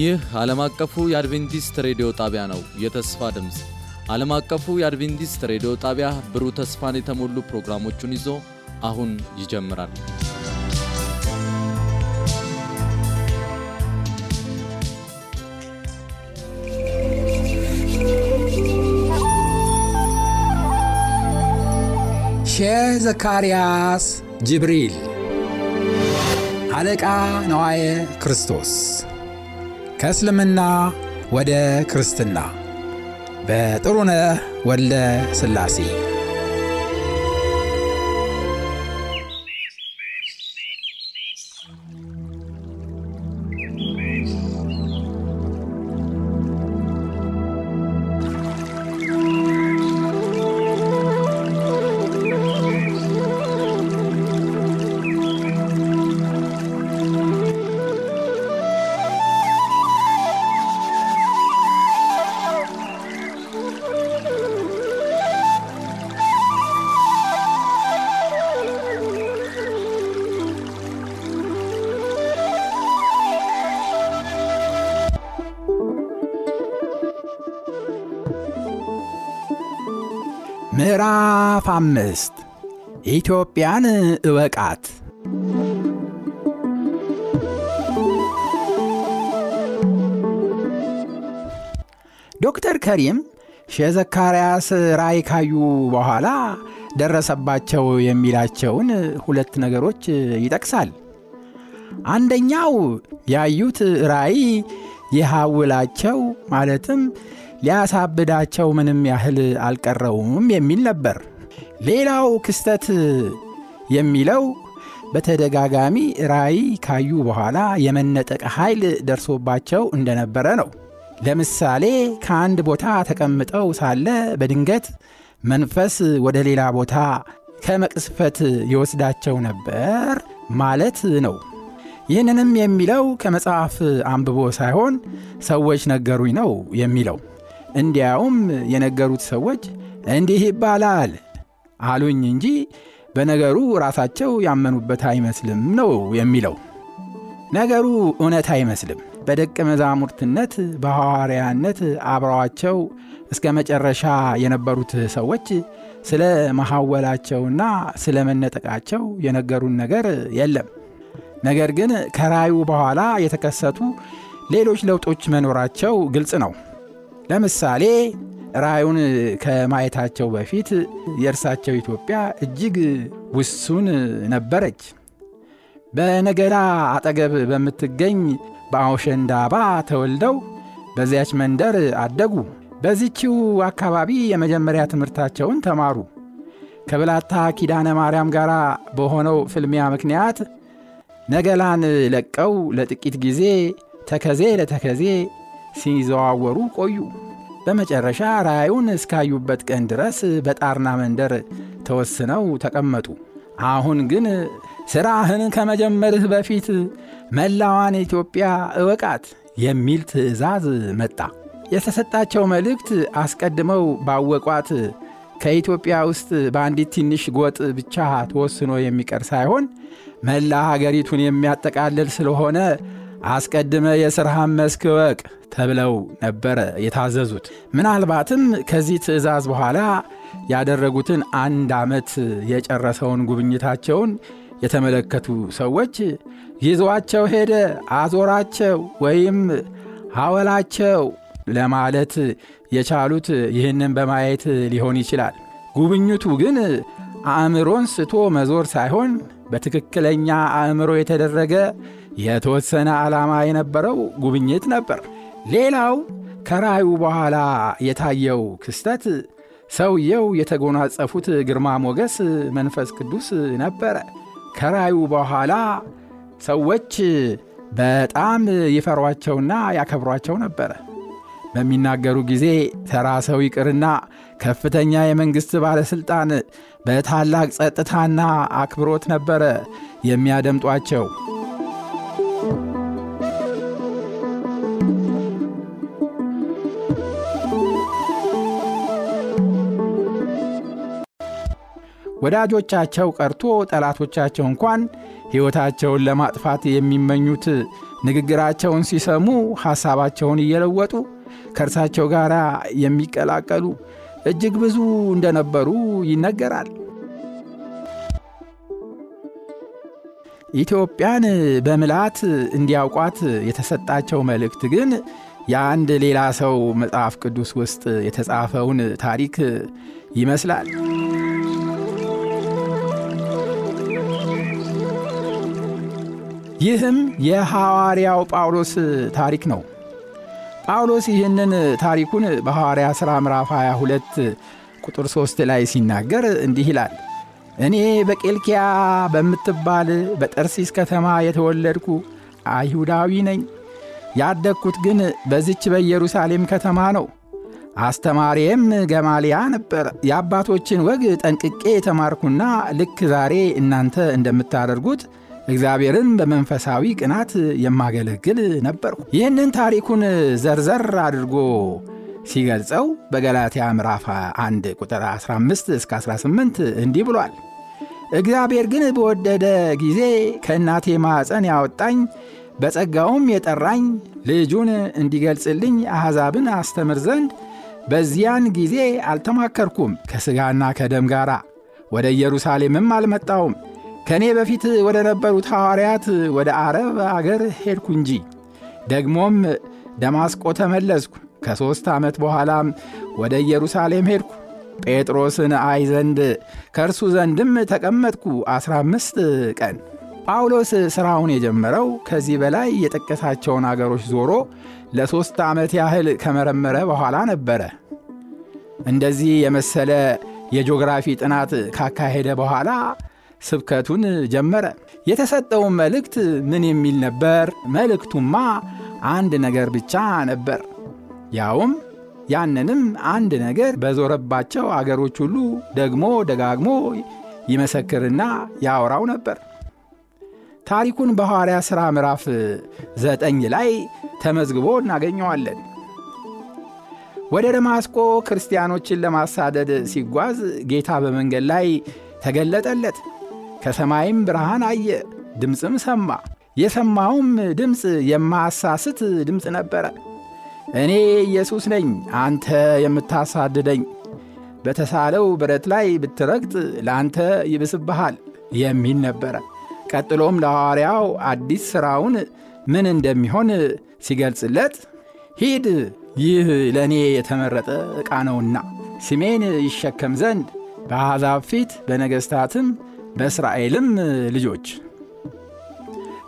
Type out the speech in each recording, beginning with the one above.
ይህ ዓለም አቀፉ የአድቬንቲስት ሬዲዮ ጣቢያ ነው። የተስፋ ድምፅ ዓለም አቀፉ የአድቬንቲስት ሬዲዮ ጣቢያ ብሩህ ተስፋን የተሞሉ ፕሮግራሞቹን ይዞ አሁን ይጀምራል። ሼህ ዘካርያስ ጅብሪል አለቃ ነዋየ ክርስቶስ ከእስልምና ወደ ክርስትና። በጥሩነህ ወልደ ሥላሴ ምዕራፍ አምስት ኢትዮጵያን እወቃት። ዶክተር ከሪም ሼህ ራእይ ካዩ በኋላ ደረሰባቸው የሚላቸውን ሁለት ነገሮች ይጠቅሳል። አንደኛው ያዩት ራእይ የሐውላቸው ማለትም ሊያሳብዳቸው ምንም ያህል አልቀረውም የሚል ነበር። ሌላው ክስተት የሚለው በተደጋጋሚ ራእይ ካዩ በኋላ የመነጠቅ ኃይል ደርሶባቸው እንደነበረ ነው። ለምሳሌ ከአንድ ቦታ ተቀምጠው ሳለ በድንገት መንፈስ ወደ ሌላ ቦታ ከመቅስፈት ይወስዳቸው ነበር ማለት ነው። ይህንንም የሚለው ከመጽሐፍ አንብቦ ሳይሆን ሰዎች ነገሩኝ ነው የሚለው። እንዲያውም የነገሩት ሰዎች እንዲህ ይባላል አሉኝ እንጂ በነገሩ ራሳቸው ያመኑበት አይመስልም ነው የሚለው። ነገሩ እውነት አይመስልም። በደቀ መዛሙርትነት በሐዋርያነት አብረዋቸው እስከ መጨረሻ የነበሩት ሰዎች ስለ መሐወላቸውና ስለ መነጠቃቸው የነገሩን ነገር የለም። ነገር ግን ከራዩ በኋላ የተከሰቱ ሌሎች ለውጦች መኖራቸው ግልጽ ነው። ለምሳሌ ራዩን ከማየታቸው በፊት የእርሳቸው ኢትዮጵያ እጅግ ውሱን ነበረች። በነገዳ አጠገብ በምትገኝ በአውሸንዳባ ተወልደው በዚያች መንደር አደጉ። በዚችው አካባቢ የመጀመሪያ ትምህርታቸውን ተማሩ። ከብላታ ኪዳነ ማርያም ጋር በሆነው ፍልሚያ ምክንያት ነገላን ለቀው ለጥቂት ጊዜ ተከዜ ለተከዜ ሲዘዋወሩ ቆዩ። በመጨረሻ ራእዩን እስካዩበት ቀን ድረስ በጣርና መንደር ተወስነው ተቀመጡ። አሁን ግን ሥራህን ከመጀመርህ በፊት መላዋን ኢትዮጵያ እወቃት የሚል ትእዛዝ መጣ። የተሰጣቸው መልእክት አስቀድመው ባወቋት ከኢትዮጵያ ውስጥ በአንዲት ትንሽ ጎጥ ብቻ ተወስኖ የሚቀር ሳይሆን መላ ሀገሪቱን የሚያጠቃልል ስለሆነ አስቀድመ የሥራህን መስክ እወቅ ተብለው ነበረ የታዘዙት። ምናልባትም ከዚህ ትእዛዝ በኋላ ያደረጉትን አንድ ዓመት የጨረሰውን ጉብኝታቸውን የተመለከቱ ሰዎች ይዟቸው ሄደ፣ አዞራቸው ወይም ሐወላቸው ለማለት የቻሉት ይህንን በማየት ሊሆን ይችላል። ጉብኝቱ ግን አእምሮን ስቶ መዞር ሳይሆን በትክክለኛ አእምሮ የተደረገ የተወሰነ ዓላማ የነበረው ጉብኝት ነበር። ሌላው ከራዩ በኋላ የታየው ክስተት ሰውየው የተጎናጸፉት ግርማ ሞገስ መንፈስ ቅዱስ ነበረ። ከራዩ በኋላ ሰዎች በጣም ይፈሯቸውና ያከብሯቸው ነበረ። በሚናገሩ ጊዜ ተራ ሰው ይቅርና ከፍተኛ የመንግሥት ባለሥልጣን በታላቅ ጸጥታና አክብሮት ነበረ የሚያደምጧቸው። ወዳጆቻቸው ቀርቶ ጠላቶቻቸው እንኳን ሕይወታቸውን ለማጥፋት የሚመኙት ንግግራቸውን ሲሰሙ ሐሳባቸውን እየለወጡ ከእርሳቸው ጋር የሚቀላቀሉ እጅግ ብዙ እንደነበሩ ይነገራል። ኢትዮጵያን በምልአት እንዲያውቋት የተሰጣቸው መልእክት ግን የአንድ ሌላ ሰው መጽሐፍ ቅዱስ ውስጥ የተጻፈውን ታሪክ ይመስላል። ይህም የሐዋርያው ጳውሎስ ታሪክ ነው። ጳውሎስ ይህንን ታሪኩን በሐዋርያ ሥራ ምዕራፍ 22 ቁጥር 3 ላይ ሲናገር እንዲህ ይላል። እኔ በቄልኪያ በምትባል በጠርሲስ ከተማ የተወለድኩ አይሁዳዊ ነኝ። ያደግኩት ግን በዚች በኢየሩሳሌም ከተማ ነው። አስተማሪዬም ገማልያ ነበር። የአባቶችን ወግ ጠንቅቄ የተማርኩና ልክ ዛሬ እናንተ እንደምታደርጉት እግዚአብሔርን በመንፈሳዊ ቅናት የማገለግል ነበርኩ። ይህንን ታሪኩን ዘርዘር አድርጎ ሲገልጸው በገላትያ ምዕራፍ 1 ቁጥር 15 እስከ 18 እንዲህ ብሏል። እግዚአብሔር ግን በወደደ ጊዜ ከእናቴ ማዕፀን ያወጣኝ በጸጋውም የጠራኝ ልጁን እንዲገልጽልኝ አሕዛብን አስተምር ዘንድ በዚያን ጊዜ አልተማከርኩም፣ ከሥጋና ከደም ጋር ወደ ኢየሩሳሌምም አልመጣውም። ከእኔ በፊት ወደ ነበሩት ሐዋርያት ወደ አረብ አገር ሄድኩ እንጂ። ደግሞም ደማስቆ ተመለስኩ። ከሦስት ዓመት በኋላም ወደ ኢየሩሳሌም ሄድኩ። ጴጥሮስን አይ ዘንድ ከእርሱ ዘንድም ተቀመጥኩ ዐሥራ አምስት ቀን። ጳውሎስ ሥራውን የጀመረው ከዚህ በላይ የጠቀሳቸውን አገሮች ዞሮ ለሦስት ዓመት ያህል ከመረመረ በኋላ ነበረ። እንደዚህ የመሰለ የጂኦግራፊ ጥናት ካካሄደ በኋላ ስብከቱን ጀመረ። የተሰጠውን መልእክት ምን የሚል ነበር? መልእክቱማ አንድ ነገር ብቻ ነበር። ያውም ያንንም አንድ ነገር በዞረባቸው አገሮች ሁሉ ደግሞ ደጋግሞ ይመሰክርና ያወራው ነበር። ታሪኩን በሐዋርያ ሥራ ምዕራፍ ዘጠኝ ላይ ተመዝግቦ እናገኘዋለን። ወደ ደማስቆ ክርስቲያኖችን ለማሳደድ ሲጓዝ ጌታ በመንገድ ላይ ተገለጠለት። ከሰማይም ብርሃን አየ፣ ድምፅም ሰማ። የሰማውም ድምፅ የማያሳስት ድምፅ ነበረ። እኔ ኢየሱስ ነኝ፣ አንተ የምታሳድደኝ፣ በተሳለው ብረት ላይ ብትረግጥ ለአንተ ይብስብሃል የሚል ነበረ። ቀጥሎም ለሐዋርያው አዲስ ሥራውን ምን እንደሚሆን ሲገልጽለት ሂድ፣ ይህ ለእኔ የተመረጠ ዕቃ ነውና ስሜን ይሸከም ዘንድ በአሕዛብ ፊት በነገሥታትም በእስራኤልም ልጆች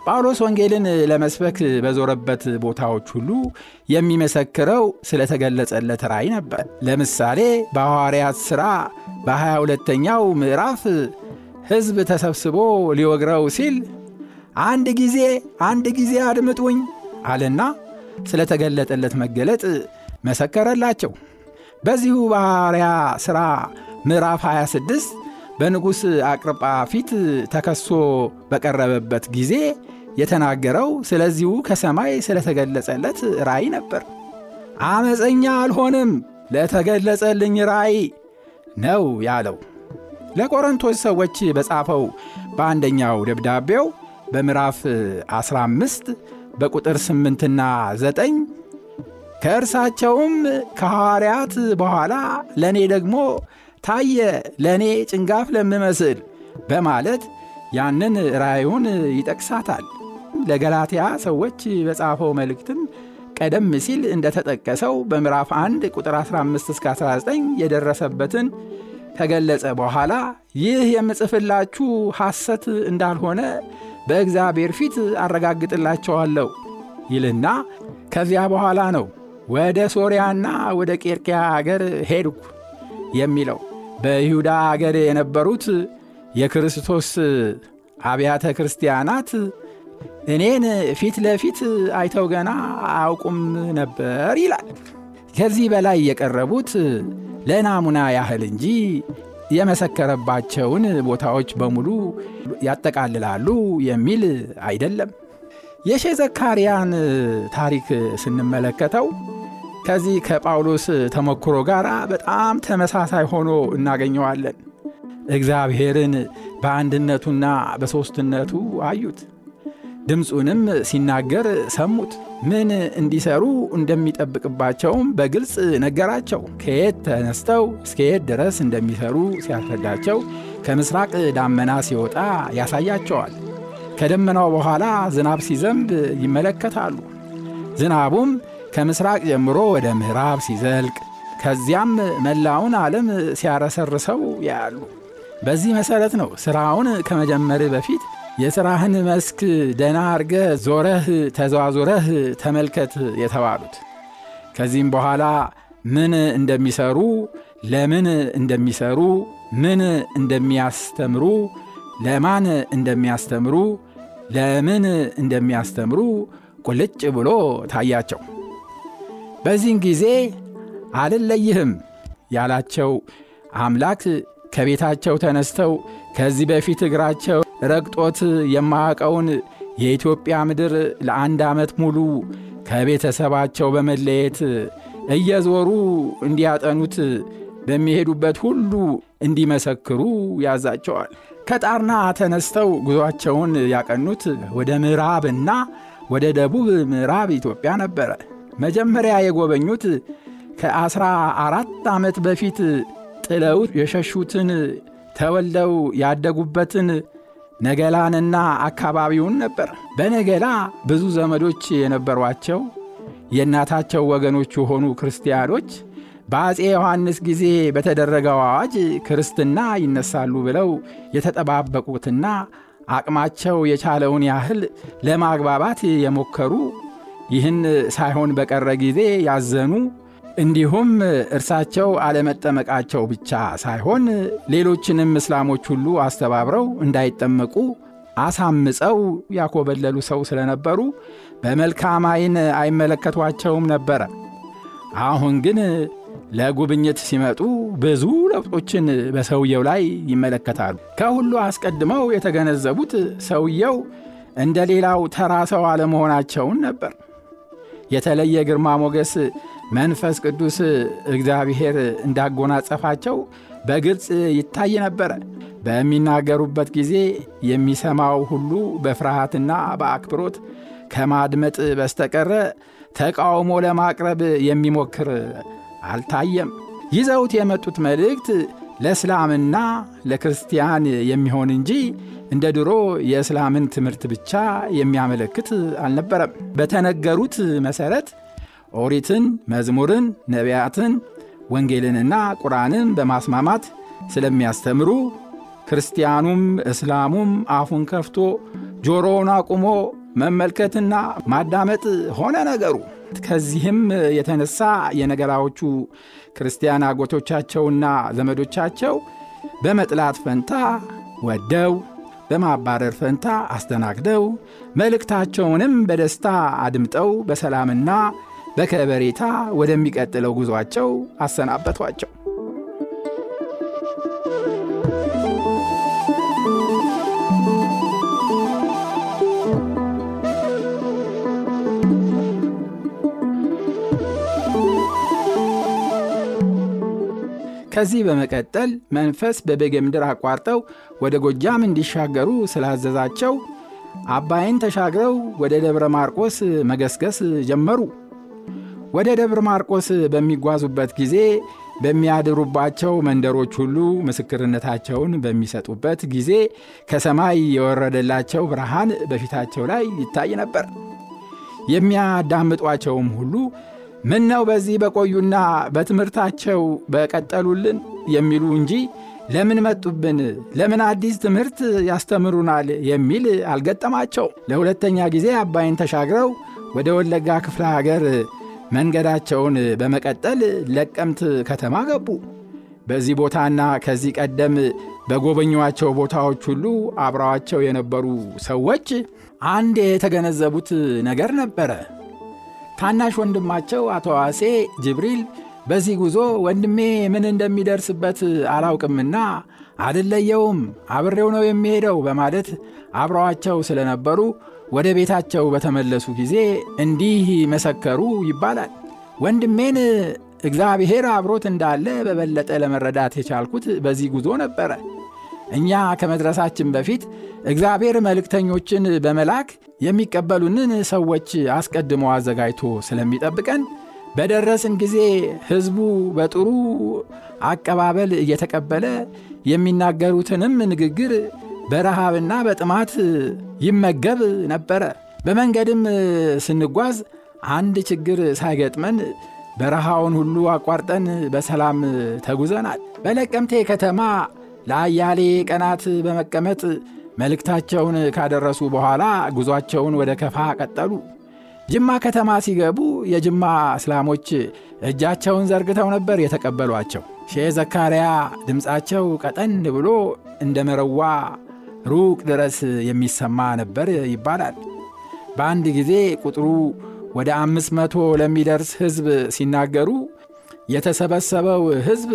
ጳውሎስ ወንጌልን ለመስበክ በዞረበት ቦታዎች ሁሉ የሚመሰክረው ስለተገለጸለት ራእይ ነበር። ለምሳሌ በሐዋርያት ሥራ በሀያ ሁለተኛው ምዕራፍ ሕዝብ ተሰብስቦ ሊወግረው ሲል አንድ ጊዜ አንድ ጊዜ አድምጡኝ አለና ስለተገለጠለት መገለጥ መሰከረላቸው። በዚሁ በሐዋርያ ሥራ ምዕራፍ 26 በንጉሥ አቅርጳ ፊት ተከሶ በቀረበበት ጊዜ የተናገረው ስለዚሁ ከሰማይ ስለተገለጸለት ራእይ ነበር። አመፀኛ አልሆንም ለተገለጸልኝ ራእይ ነው ያለው። ለቆሮንቶስ ሰዎች በጻፈው በአንደኛው ደብዳቤው በምዕራፍ 15 በቁጥር 8ና 9 ከእርሳቸውም ከሐዋርያት በኋላ ለእኔ ደግሞ ታየ ለእኔ ጭንጋፍ ለምመስል በማለት ያንን ራእዩን ይጠቅሳታል። ለገላትያ ሰዎች በጻፈው መልእክትም ቀደም ሲል እንደተጠቀሰው በምዕራፍ 1 ቁጥር 15 እስከ 19 የደረሰበትን ከገለጸ በኋላ ይህ የምጽፍላችሁ ሐሰት እንዳልሆነ በእግዚአብሔር ፊት አረጋግጥላቸዋለሁ ይልና ከዚያ በኋላ ነው ወደ ሶርያና ወደ ቄርቅያ አገር ሄድኩ የሚለው። በይሁዳ አገር የነበሩት የክርስቶስ አብያተ ክርስቲያናት እኔን ፊት ለፊት አይተው ገና አያውቁም ነበር ይላል። ከዚህ በላይ የቀረቡት ለናሙና ያህል እንጂ የመሰከረባቸውን ቦታዎች በሙሉ ያጠቃልላሉ የሚል አይደለም። የሼ ዘካርያን ታሪክ ስንመለከተው ከዚህ ከጳውሎስ ተሞክሮ ጋር በጣም ተመሳሳይ ሆኖ እናገኘዋለን። እግዚአብሔርን በአንድነቱና በሦስትነቱ አዩት። ድምፁንም ሲናገር ሰሙት። ምን እንዲሰሩ እንደሚጠብቅባቸውም በግልጽ ነገራቸው። ከየት ተነስተው እስከ የት ድረስ እንደሚሰሩ ሲያስረዳቸው ከምስራቅ ዳመና ሲወጣ ያሳያቸዋል። ከደመናው በኋላ ዝናብ ሲዘንብ ይመለከታሉ። ዝናቡም ከምስራቅ ጀምሮ ወደ ምዕራብ ሲዘልቅ ከዚያም መላውን ዓለም ሲያረሰርሰው ያያሉ። በዚህ መሠረት ነው ሥራውን ከመጀመር በፊት የሥራህን መስክ ደና አርገ ዞረህ ተዘዋዞረህ ተመልከት የተባሉት። ከዚህም በኋላ ምን እንደሚሰሩ፣ ለምን እንደሚሰሩ፣ ምን እንደሚያስተምሩ፣ ለማን እንደሚያስተምሩ፣ ለምን እንደሚያስተምሩ ቁልጭ ብሎ ታያቸው። በዚህን ጊዜ አልለይህም ያላቸው አምላክ ከቤታቸው ተነስተው ከዚህ በፊት እግራቸው ረግጦት የማያውቀውን የኢትዮጵያ ምድር ለአንድ ዓመት ሙሉ ከቤተሰባቸው በመለየት እየዞሩ እንዲያጠኑት በሚሄዱበት ሁሉ እንዲመሰክሩ ያዛቸዋል። ከጣርና ተነስተው ጉዞአቸውን ያቀኑት ወደ ምዕራብና ወደ ደቡብ ምዕራብ ኢትዮጵያ ነበረ። መጀመሪያ የጎበኙት ከአስራ አራት ዓመት በፊት ጥለውት የሸሹትን ተወልደው ያደጉበትን ነገላንና አካባቢውን ነበር። በነገላ ብዙ ዘመዶች የነበሯቸው የእናታቸው ወገኖች የሆኑ ክርስቲያኖች በአፄ ዮሐንስ ጊዜ በተደረገው አዋጅ ክርስትና ይነሳሉ ብለው የተጠባበቁትና አቅማቸው የቻለውን ያህል ለማግባባት የሞከሩ ይህን ሳይሆን በቀረ ጊዜ ያዘኑ እንዲሁም እርሳቸው አለመጠመቃቸው ብቻ ሳይሆን ሌሎችንም እስላሞች ሁሉ አስተባብረው እንዳይጠመቁ አሳምፀው ያኮበለሉ ሰው ስለነበሩ በመልካም ዓይን አይመለከቷቸውም ነበረ። አሁን ግን ለጉብኝት ሲመጡ ብዙ ለውጦችን በሰውየው ላይ ይመለከታሉ። ከሁሉ አስቀድመው የተገነዘቡት ሰውየው እንደ ሌላው ተራ ሰው አለመሆናቸውን ነበር። የተለየ ግርማ ሞገስ መንፈስ ቅዱስ እግዚአብሔር እንዳጎናጸፋቸው በግልጽ ይታይ ነበረ። በሚናገሩበት ጊዜ የሚሰማው ሁሉ በፍርሃትና በአክብሮት ከማድመጥ በስተቀረ ተቃውሞ ለማቅረብ የሚሞክር አልታየም። ይዘውት የመጡት መልእክት ለእስላምና ለክርስቲያን የሚሆን እንጂ እንደ ድሮ የእስላምን ትምህርት ብቻ የሚያመለክት አልነበረም። በተነገሩት መሠረት ኦሪትን፣ መዝሙርን፣ ነቢያትን፣ ወንጌልንና ቁርአንን በማስማማት ስለሚያስተምሩ ክርስቲያኑም እስላሙም አፉን ከፍቶ ጆሮውን አቁሞ መመልከትና ማዳመጥ ሆነ ነገሩ። ከዚህም የተነሳ የነገራዎቹ ክርስቲያን አጎቶቻቸውና ዘመዶቻቸው በመጥላት ፈንታ ወደው በማባረር ፈንታ አስተናግደው መልእክታቸውንም በደስታ አድምጠው በሰላምና በከበሬታ ወደሚቀጥለው ጉዞአቸው አሰናበቷቸው። ከዚህ በመቀጠል መንፈስ በበጌ ምድር አቋርጠው ወደ ጎጃም እንዲሻገሩ ስላዘዛቸው አባይን ተሻግረው ወደ ደብረ ማርቆስ መገስገስ ጀመሩ። ወደ ደብረ ማርቆስ በሚጓዙበት ጊዜ በሚያድሩባቸው መንደሮች ሁሉ ምስክርነታቸውን በሚሰጡበት ጊዜ ከሰማይ የወረደላቸው ብርሃን በፊታቸው ላይ ይታይ ነበር። የሚያዳምጧቸውም ሁሉ ምን ነው በዚህ በቆዩና በትምህርታቸው በቀጠሉልን የሚሉ እንጂ ለምን መጡብን፣ ለምን አዲስ ትምህርት ያስተምሩናል የሚል አልገጠማቸው። ለሁለተኛ ጊዜ አባይን ተሻግረው ወደ ወለጋ ክፍለ ሀገር መንገዳቸውን በመቀጠል ለቀምት ከተማ ገቡ። በዚህ ቦታና ከዚህ ቀደም በጎበኟቸው ቦታዎች ሁሉ አብረዋቸው የነበሩ ሰዎች አንድ የተገነዘቡት ነገር ነበረ። ታናሽ ወንድማቸው አቶ ዋሴ ጅብሪል በዚህ ጉዞ ወንድሜ ምን እንደሚደርስበት አላውቅምና አልለየውም፣ አብሬው ነው የሚሄደው በማለት አብረዋቸው ስለነበሩ ወደ ቤታቸው በተመለሱ ጊዜ እንዲህ መሰከሩ ይባላል። ወንድሜን እግዚአብሔር አብሮት እንዳለ በበለጠ ለመረዳት የቻልኩት በዚህ ጉዞ ነበረ። እኛ ከመድረሳችን በፊት እግዚአብሔር መልእክተኞችን በመላክ የሚቀበሉንን ሰዎች አስቀድሞ አዘጋጅቶ ስለሚጠብቀን በደረስን ጊዜ ሕዝቡ በጥሩ አቀባበል እየተቀበለ የሚናገሩትንም ንግግር በረሃብና በጥማት ይመገብ ነበረ። በመንገድም ስንጓዝ አንድ ችግር ሳይገጥመን በረሃውን ሁሉ አቋርጠን በሰላም ተጉዘናል። በለቀምቴ ከተማ ለአያሌ ቀናት በመቀመጥ መልእክታቸውን ካደረሱ በኋላ ጉዟቸውን ወደ ከፋ ቀጠሉ። ጅማ ከተማ ሲገቡ የጅማ እስላሞች እጃቸውን ዘርግተው ነበር የተቀበሏቸው። ሼህ ዘካርያ ድምፃቸው ቀጠን ብሎ እንደ መረዋ ሩቅ ድረስ የሚሰማ ነበር ይባላል። በአንድ ጊዜ ቁጥሩ ወደ አምስት መቶ ለሚደርስ ሕዝብ ሲናገሩ የተሰበሰበው ሕዝብ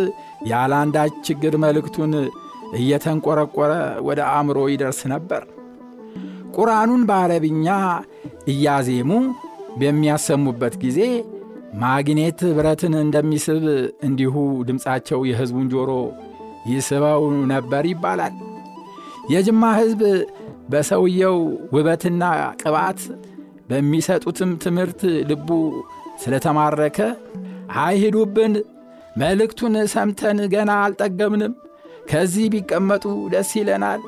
ያለ ችግር መልእክቱን እየተንቆረቆረ ወደ አእምሮ ይደርስ ነበር። ቁርአኑን በአረብኛ እያዜሙ በሚያሰሙበት ጊዜ ማግኔት ብረትን እንደሚስብ እንዲሁ ድምፃቸው የሕዝቡን ጆሮ ይስበው ነበር ይባላል። የጅማ ሕዝብ በሰውየው ውበትና ቅባት በሚሰጡትም ትምህርት ልቡ ስለተማረከ አይሂዱብን፣ መልእክቱን ሰምተን ገና አልጠገብንም፣ ከዚህ ቢቀመጡ ደስ ይለናል፣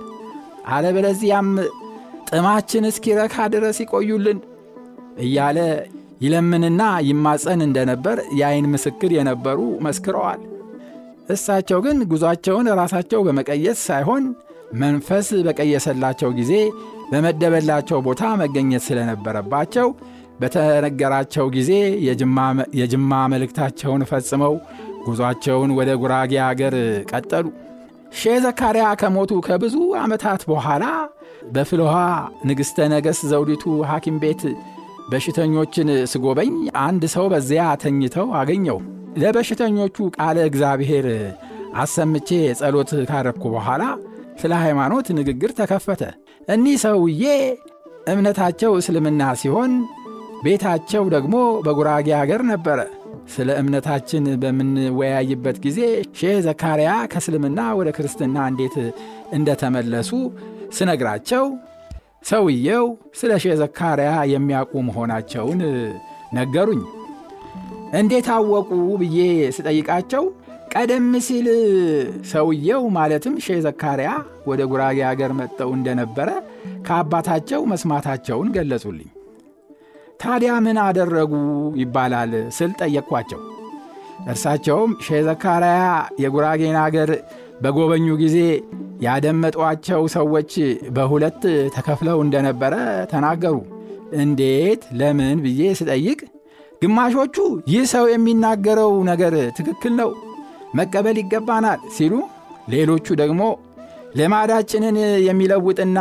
አለበለዚያም ጥማችን እስኪረካ ድረስ ይቆዩልን እያለ ይለምንና ይማጸን እንደነበር የአይን ምስክር የነበሩ መስክረዋል። እሳቸው ግን ጉዟቸውን ራሳቸው በመቀየስ ሳይሆን መንፈስ በቀየሰላቸው ጊዜ በመደበላቸው ቦታ መገኘት ስለነበረባቸው በተነገራቸው ጊዜ የጅማ መልእክታቸውን ፈጽመው ጉዟቸውን ወደ ጉራጌ አገር ቀጠሉ። ሼህ ዘካርያ ከሞቱ ከብዙ ዓመታት በኋላ በፍልውሃ ንግሥተ ነገሥት ዘውዲቱ ሐኪም ቤት በሽተኞችን ስጎበኝ አንድ ሰው በዚያ ተኝተው አገኘው። ለበሽተኞቹ ቃለ እግዚአብሔር አሰምቼ ጸሎት ካረግኩ በኋላ ስለ ሃይማኖት ንግግር ተከፈተ። እኒህ ሰውዬ እምነታቸው እስልምና ሲሆን ቤታቸው ደግሞ በጉራጌ አገር ነበረ። ስለ እምነታችን በምንወያይበት ጊዜ ሼህ ዘካርያ ከእስልምና ወደ ክርስትና እንዴት እንደተመለሱ ስነግራቸው ሰውየው ስለ ሼህ ዘካርያ የሚያውቁ መሆናቸውን ነገሩኝ። እንዴት አወቁ ብዬ ስጠይቃቸው ቀደም ሲል ሰውየው ማለትም ሼህ ዘካርያ ወደ ጉራጌ አገር መጥተው እንደነበረ ከአባታቸው መስማታቸውን ገለጹልኝ። ታዲያ ምን አደረጉ ይባላል ስል ጠየቅኳቸው። እርሳቸውም ሼህ ዘካርያ የጉራጌን አገር በጎበኙ ጊዜ ያደመጧቸው ሰዎች በሁለት ተከፍለው እንደነበረ ተናገሩ። እንዴት ለምን ብዬ ስጠይቅ ግማሾቹ ይህ ሰው የሚናገረው ነገር ትክክል ነው፣ መቀበል ይገባናል ሲሉ፣ ሌሎቹ ደግሞ ልማዳችንን የሚለውጥና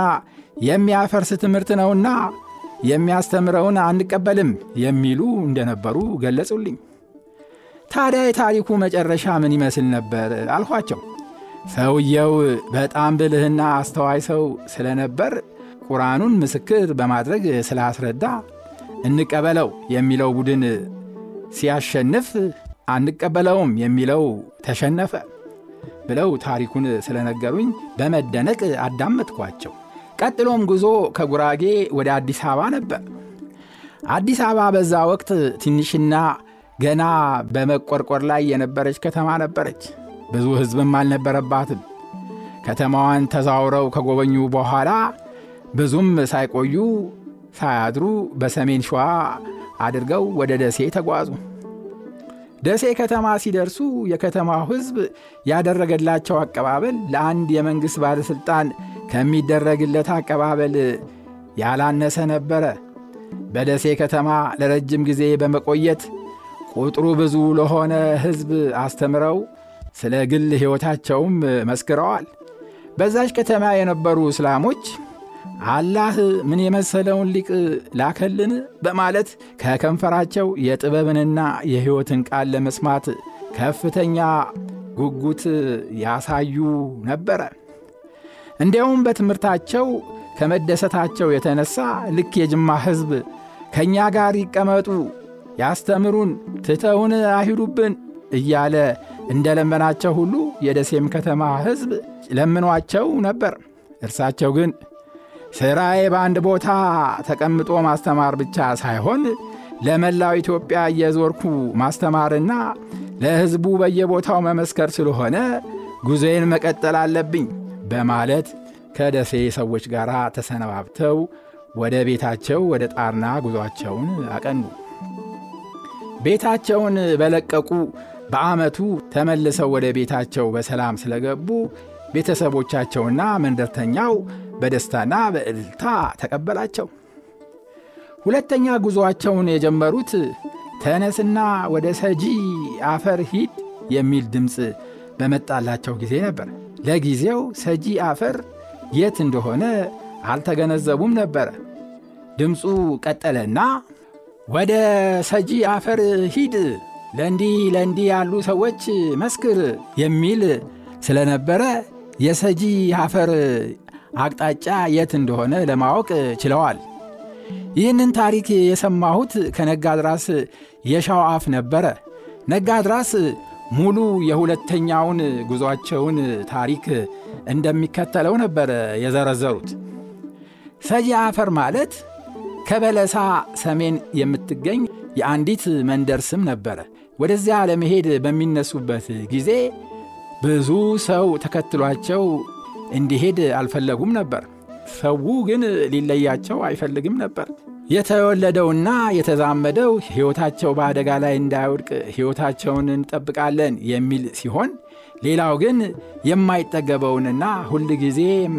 የሚያፈርስ ትምህርት ነውና የሚያስተምረውን አንቀበልም የሚሉ እንደነበሩ ገለጹልኝ። ታዲያ የታሪኩ መጨረሻ ምን ይመስል ነበር አልኋቸው። ሰውየው በጣም ብልህና አስተዋይ ሰው ስለነበር ቁርአኑን ምስክር በማድረግ ስላስረዳ እንቀበለው የሚለው ቡድን ሲያሸንፍ አንቀበለውም የሚለው ተሸነፈ ብለው ታሪኩን ስለነገሩኝ በመደነቅ አዳመጥኳቸው። ቀጥሎም ጉዞ ከጉራጌ ወደ አዲስ አበባ ነበር። አዲስ አበባ በዛ ወቅት ትንሽና ገና በመቆርቆር ላይ የነበረች ከተማ ነበረች። ብዙ ሕዝብም አልነበረባትም። ከተማዋን ተዛውረው ከጎበኙ በኋላ ብዙም ሳይቆዩ ሳያድሩ በሰሜን ሸዋ አድርገው ወደ ደሴ ተጓዙ። ደሴ ከተማ ሲደርሱ የከተማው ሕዝብ ያደረገላቸው አቀባበል ለአንድ የመንግሥት ባለሥልጣን ከሚደረግለት አቀባበል ያላነሰ ነበረ። በደሴ ከተማ ለረጅም ጊዜ በመቆየት ቁጥሩ ብዙ ለሆነ ሕዝብ አስተምረው ስለ ግል ሕይወታቸውም መስክረዋል። በዛች ከተማ የነበሩ እስላሞች አላህ ምን የመሰለውን ሊቅ ላከልን በማለት ከከንፈራቸው የጥበብንና የሕይወትን ቃል ለመስማት ከፍተኛ ጉጉት ያሳዩ ነበረ። እንዲያውም በትምህርታቸው ከመደሰታቸው የተነሳ ልክ የጅማ ሕዝብ ከእኛ ጋር ይቀመጡ፣ ያስተምሩን፣ ትተውን አይሂዱብን እያለ እንደለመናቸው ሁሉ የደሴም ከተማ ሕዝብ ለምኗቸው ነበር። እርሳቸው ግን ሥራዬ በአንድ ቦታ ተቀምጦ ማስተማር ብቻ ሳይሆን ለመላው ኢትዮጵያ እየዞርኩ ማስተማርና ለሕዝቡ በየቦታው መመስከር ስለሆነ ጉዞዬን መቀጠል አለብኝ በማለት ከደሴ ሰዎች ጋር ተሰነባብተው ወደ ቤታቸው ወደ ጣርና ጉዞአቸውን አቀኑ። ቤታቸውን በለቀቁ በዓመቱ ተመልሰው ወደ ቤታቸው በሰላም ስለገቡ ቤተሰቦቻቸውና መንደርተኛው በደስታና በእልልታ ተቀበላቸው። ሁለተኛ ጉዞአቸውን የጀመሩት ተነስና ወደ ሰጂ አፈር ሂድ የሚል ድምፅ በመጣላቸው ጊዜ ነበር። ለጊዜው ሰጂ አፈር የት እንደሆነ አልተገነዘቡም ነበረ። ድምፁ ቀጠለና ወደ ሰጂ አፈር ሂድ፣ ለእንዲህ ለእንዲህ ያሉ ሰዎች መስክር የሚል ስለነበረ የሰጂ አፈር አቅጣጫ የት እንደሆነ ለማወቅ ችለዋል። ይህንን ታሪክ የሰማሁት ከነጋድራስ የሻው አፍ ነበረ። ነጋድራስ ሙሉ የሁለተኛውን ጉዞአቸውን ታሪክ እንደሚከተለው ነበር የዘረዘሩት። ሰጂ አፈር ማለት ከበለሳ ሰሜን የምትገኝ የአንዲት መንደር ስም ነበረ። ወደዚያ ለመሄድ በሚነሱበት ጊዜ ብዙ ሰው ተከትሏቸው እንዲሄድ አልፈለጉም ነበር። ሰው ግን ሊለያቸው አይፈልግም ነበር። የተወለደውና የተዛመደው ሕይወታቸው በአደጋ ላይ እንዳይወድቅ ሕይወታቸውን እንጠብቃለን የሚል ሲሆን፣ ሌላው ግን የማይጠገበውንና ሁል ጊዜም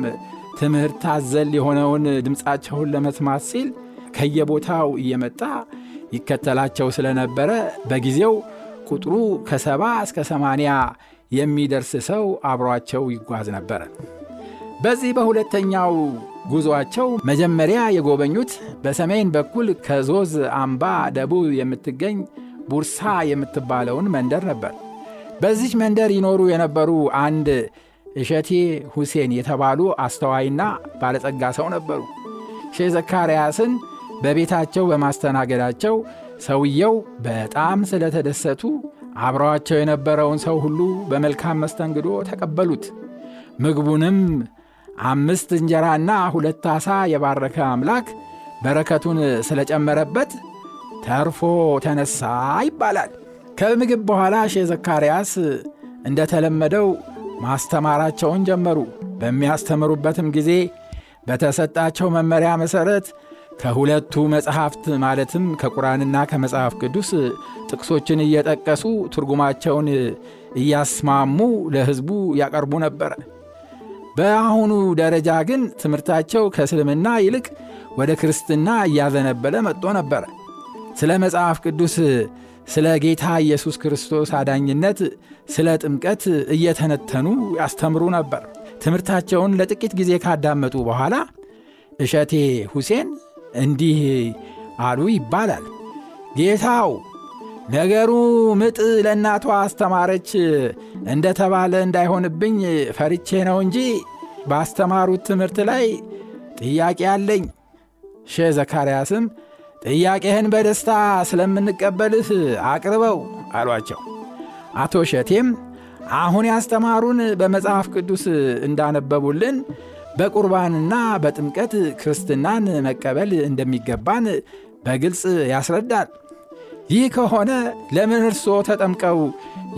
ትምህርት አዘል የሆነውን ድምፃቸውን ለመስማት ሲል ከየቦታው እየመጣ ይከተላቸው ስለነበረ በጊዜው ቁጥሩ ከሰባ እስከ ሰማንያ የሚደርስ ሰው አብሯቸው ይጓዝ ነበረ። በዚህ በሁለተኛው ጉዞአቸው መጀመሪያ የጎበኙት በሰሜን በኩል ከዞዝ አምባ ደቡብ የምትገኝ ቡርሳ የምትባለውን መንደር ነበር። በዚች መንደር ይኖሩ የነበሩ አንድ እሸቴ ሁሴን የተባሉ አስተዋይና ባለጸጋ ሰው ነበሩ። ሼህ ዘካርያስን በቤታቸው በማስተናገዳቸው ሰውየው በጣም ስለተደሰቱ አብረዋቸው የነበረውን ሰው ሁሉ በመልካም መስተንግዶ ተቀበሉት። ምግቡንም አምስት እንጀራና ሁለት ዓሣ የባረከ አምላክ በረከቱን ስለጨመረበት ተርፎ ተነሳ ይባላል። ከምግብ በኋላ ሼህ ዘካርያስ እንደተለመደው ማስተማራቸውን ጀመሩ። በሚያስተምሩበትም ጊዜ በተሰጣቸው መመሪያ መሠረት ከሁለቱ መጽሐፍት ማለትም ከቁርአንና ከመጽሐፍ ቅዱስ ጥቅሶችን እየጠቀሱ ትርጉማቸውን እያስማሙ ለሕዝቡ ያቀርቡ ነበረ። በአሁኑ ደረጃ ግን ትምህርታቸው ከእስልምና ይልቅ ወደ ክርስትና እያዘነበለ መጥቶ ነበረ። ስለ መጽሐፍ ቅዱስ፣ ስለ ጌታ ኢየሱስ ክርስቶስ አዳኝነት፣ ስለ ጥምቀት እየተነተኑ ያስተምሩ ነበር። ትምህርታቸውን ለጥቂት ጊዜ ካዳመጡ በኋላ እሸቴ ሁሴን እንዲህ አሉ ይባላል። ጌታው ነገሩ ምጥ ለእናቷ አስተማረች እንደተባለ እንዳይሆንብኝ ፈርቼ ነው እንጂ ባስተማሩት ትምህርት ላይ ጥያቄ አለኝ። ሼህ ዘካርያስም ጥያቄህን በደስታ ስለምንቀበልህ አቅርበው አሏቸው። አቶ ሸቴም አሁን ያስተማሩን በመጽሐፍ ቅዱስ እንዳነበቡልን በቁርባንና በጥምቀት ክርስትናን መቀበል እንደሚገባን በግልጽ ያስረዳል። ይህ ከሆነ ለምን እርስዎ ተጠምቀው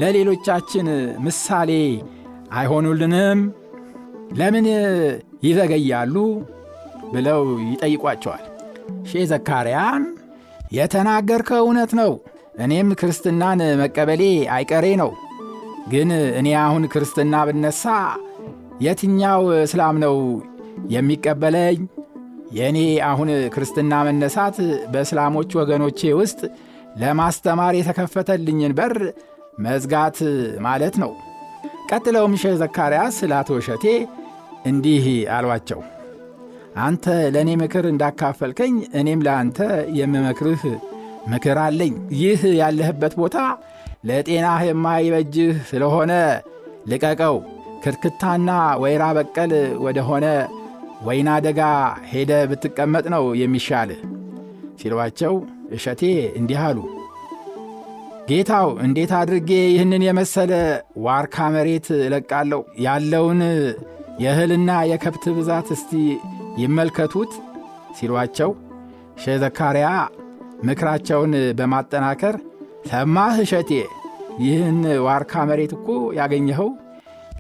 ለሌሎቻችን ምሳሌ አይሆኑልንም? ለምን ይዘገያሉ? ብለው ይጠይቋቸዋል። ሼህ ዘካርያን የተናገርከው እውነት ነው፣ እኔም ክርስትናን መቀበሌ አይቀሬ ነው። ግን እኔ አሁን ክርስትና ብነሳ የትኛው እስላም ነው የሚቀበለኝ? የእኔ አሁን ክርስትና መነሳት በእስላሞች ወገኖቼ ውስጥ ለማስተማር የተከፈተልኝን በር መዝጋት ማለት ነው። ቀጥለውም ሼህ ዘካርያስ ለአቶ እሸቴ እንዲህ አሏቸው። አንተ ለእኔ ምክር እንዳካፈልከኝ እኔም ለአንተ የምመክርህ ምክር አለኝ። ይህ ያለህበት ቦታ ለጤናህ የማይበጅህ ስለሆነ ልቀቀው። ክትክታና ወይራ በቀል ወደሆነ ወይና ደጋ ሄደ ብትቀመጥ ነው የሚሻልህ ሲሏቸው እሸቴ እንዲህ አሉ። ጌታው እንዴት አድርጌ ይህንን የመሰለ ዋርካ መሬት እለቃለሁ? ያለውን የእህልና የከብት ብዛት እስቲ ይመልከቱት ሲሏቸው ሼህ ምክራቸውን በማጠናከር ሰማህ እሸቴ፣ ይህን ዋርካ መሬት እኮ ያገኘኸው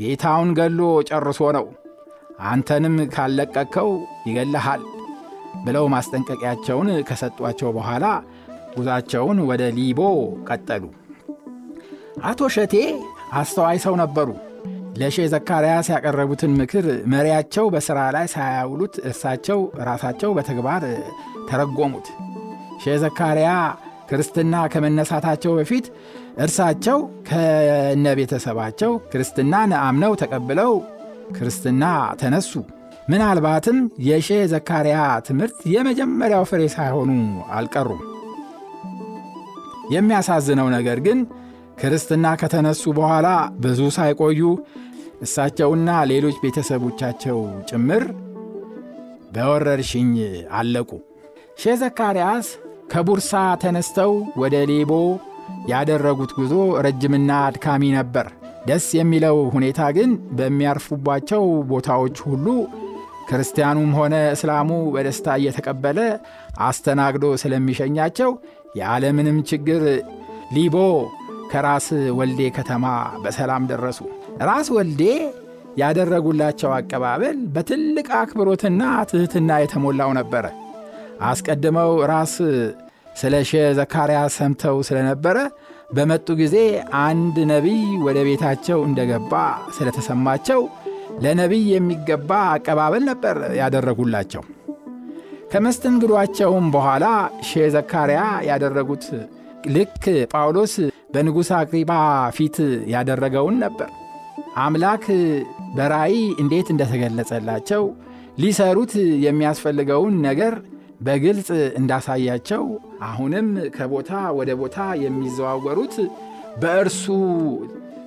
ጌታውን ገሎ ጨርሶ ነው። አንተንም ካለቀቅከው ይገልሃል ብለው ማስጠንቀቂያቸውን ከሰጧቸው በኋላ ጉዛቸውን ወደ ሊቦ ቀጠሉ። አቶ እሸቴ አስተዋይ ሰው ነበሩ። ለሼህ ዘካርያስ ያቀረቡትን ምክር መሪያቸው በሥራ ላይ ሳያውሉት እርሳቸው ራሳቸው በተግባር ተረጎሙት። ሼህ ዘካርያ ክርስትና ከመነሳታቸው በፊት እርሳቸው ከነ ቤተሰባቸው ክርስትናን አምነው ተቀብለው ክርስትና ተነሱ። ምናልባትም የሼህ ዘካርያ ትምህርት የመጀመሪያው ፍሬ ሳይሆኑ አልቀሩም። የሚያሳዝነው ነገር ግን ክርስትና ከተነሱ በኋላ ብዙ ሳይቆዩ እሳቸውና ሌሎች ቤተሰቦቻቸው ጭምር በወረርሽኝ አለቁ። ሼህ ዘካርያስ ከቡርሳ ተነስተው ወደ ሌቦ ያደረጉት ጉዞ ረጅምና አድካሚ ነበር። ደስ የሚለው ሁኔታ ግን በሚያርፉባቸው ቦታዎች ሁሉ ክርስቲያኑም ሆነ እስላሙ በደስታ እየተቀበለ አስተናግዶ ስለሚሸኛቸው ያለምንም ችግር ሊቦ ከራስ ወልዴ ከተማ በሰላም ደረሱ። ራስ ወልዴ ያደረጉላቸው አቀባበል በትልቅ አክብሮትና ትሕትና የተሞላው ነበረ። አስቀድመው ራስ ስለ ሼህ ዘካርያስ ሰምተው ስለነበረ በመጡ ጊዜ አንድ ነቢይ ወደ ቤታቸው እንደገባ ስለተሰማቸው ለነቢይ የሚገባ አቀባበል ነበር ያደረጉላቸው። ከመስተንግዷቸውም በኋላ ሼህ ዘካርያ ያደረጉት ልክ ጳውሎስ በንጉሥ አቅሪባ ፊት ያደረገውን ነበር። አምላክ በራእይ እንዴት እንደተገለጸላቸው ሊሰሩት የሚያስፈልገውን ነገር በግልጽ እንዳሳያቸው አሁንም ከቦታ ወደ ቦታ የሚዘዋወሩት በእርሱ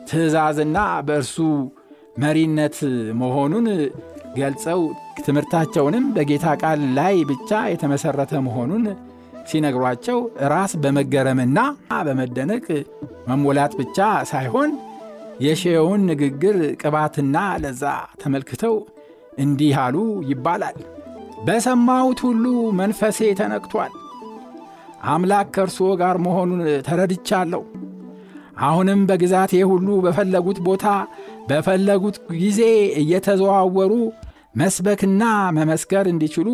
ትእዛዝና በእርሱ መሪነት መሆኑን ገልጸው ትምህርታቸውንም በጌታ ቃል ላይ ብቻ የተመሠረተ መሆኑን ሲነግሯቸው ራስ በመገረምና በመደነቅ መሞላት ብቻ ሳይሆን የሼውን ንግግር ቅባትና ለዛ ተመልክተው እንዲህ አሉ ይባላል። በሰማሁት ሁሉ መንፈሴ ተነክቷል። አምላክ ከእርስዎ ጋር መሆኑን ተረድቻለሁ። አሁንም በግዛቴ ሁሉ በፈለጉት ቦታ በፈለጉት ጊዜ እየተዘዋወሩ መስበክና መመስከር እንዲችሉ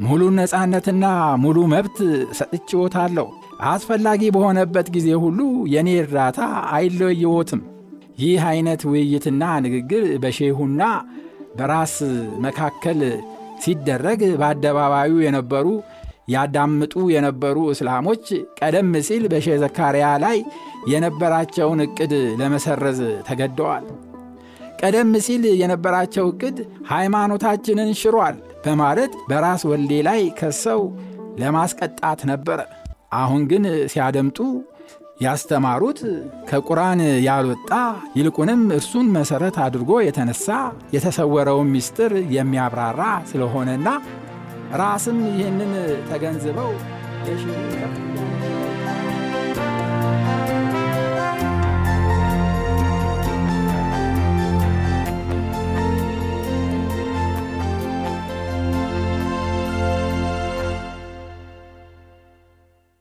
ሙሉ ነፃነትና ሙሉ መብት ሰጥቼዎታለሁ። አስፈላጊ በሆነበት ጊዜ ሁሉ የእኔ እርዳታ አይለየዎትም። ይህ ዐይነት ውይይትና ንግግር በሼሁና በራስ መካከል ሲደረግ በአደባባዩ የነበሩ ያዳምጡ የነበሩ እስላሞች ቀደም ሲል በሼህ ዘካርያ ላይ የነበራቸውን ዕቅድ ለመሰረዝ ተገደዋል። ቀደም ሲል የነበራቸው ዕቅድ ሃይማኖታችንን ሽሯል በማለት በራስ ወልዴ ላይ ከሰው ለማስቀጣት ነበረ። አሁን ግን ሲያደምጡ ያስተማሩት ከቁርአን ያልወጣ ይልቁንም እርሱን መሠረት አድርጎ የተነሳ የተሰወረውን ምስጢር የሚያብራራ ስለሆነና ራስም ይህንን ተገንዝበው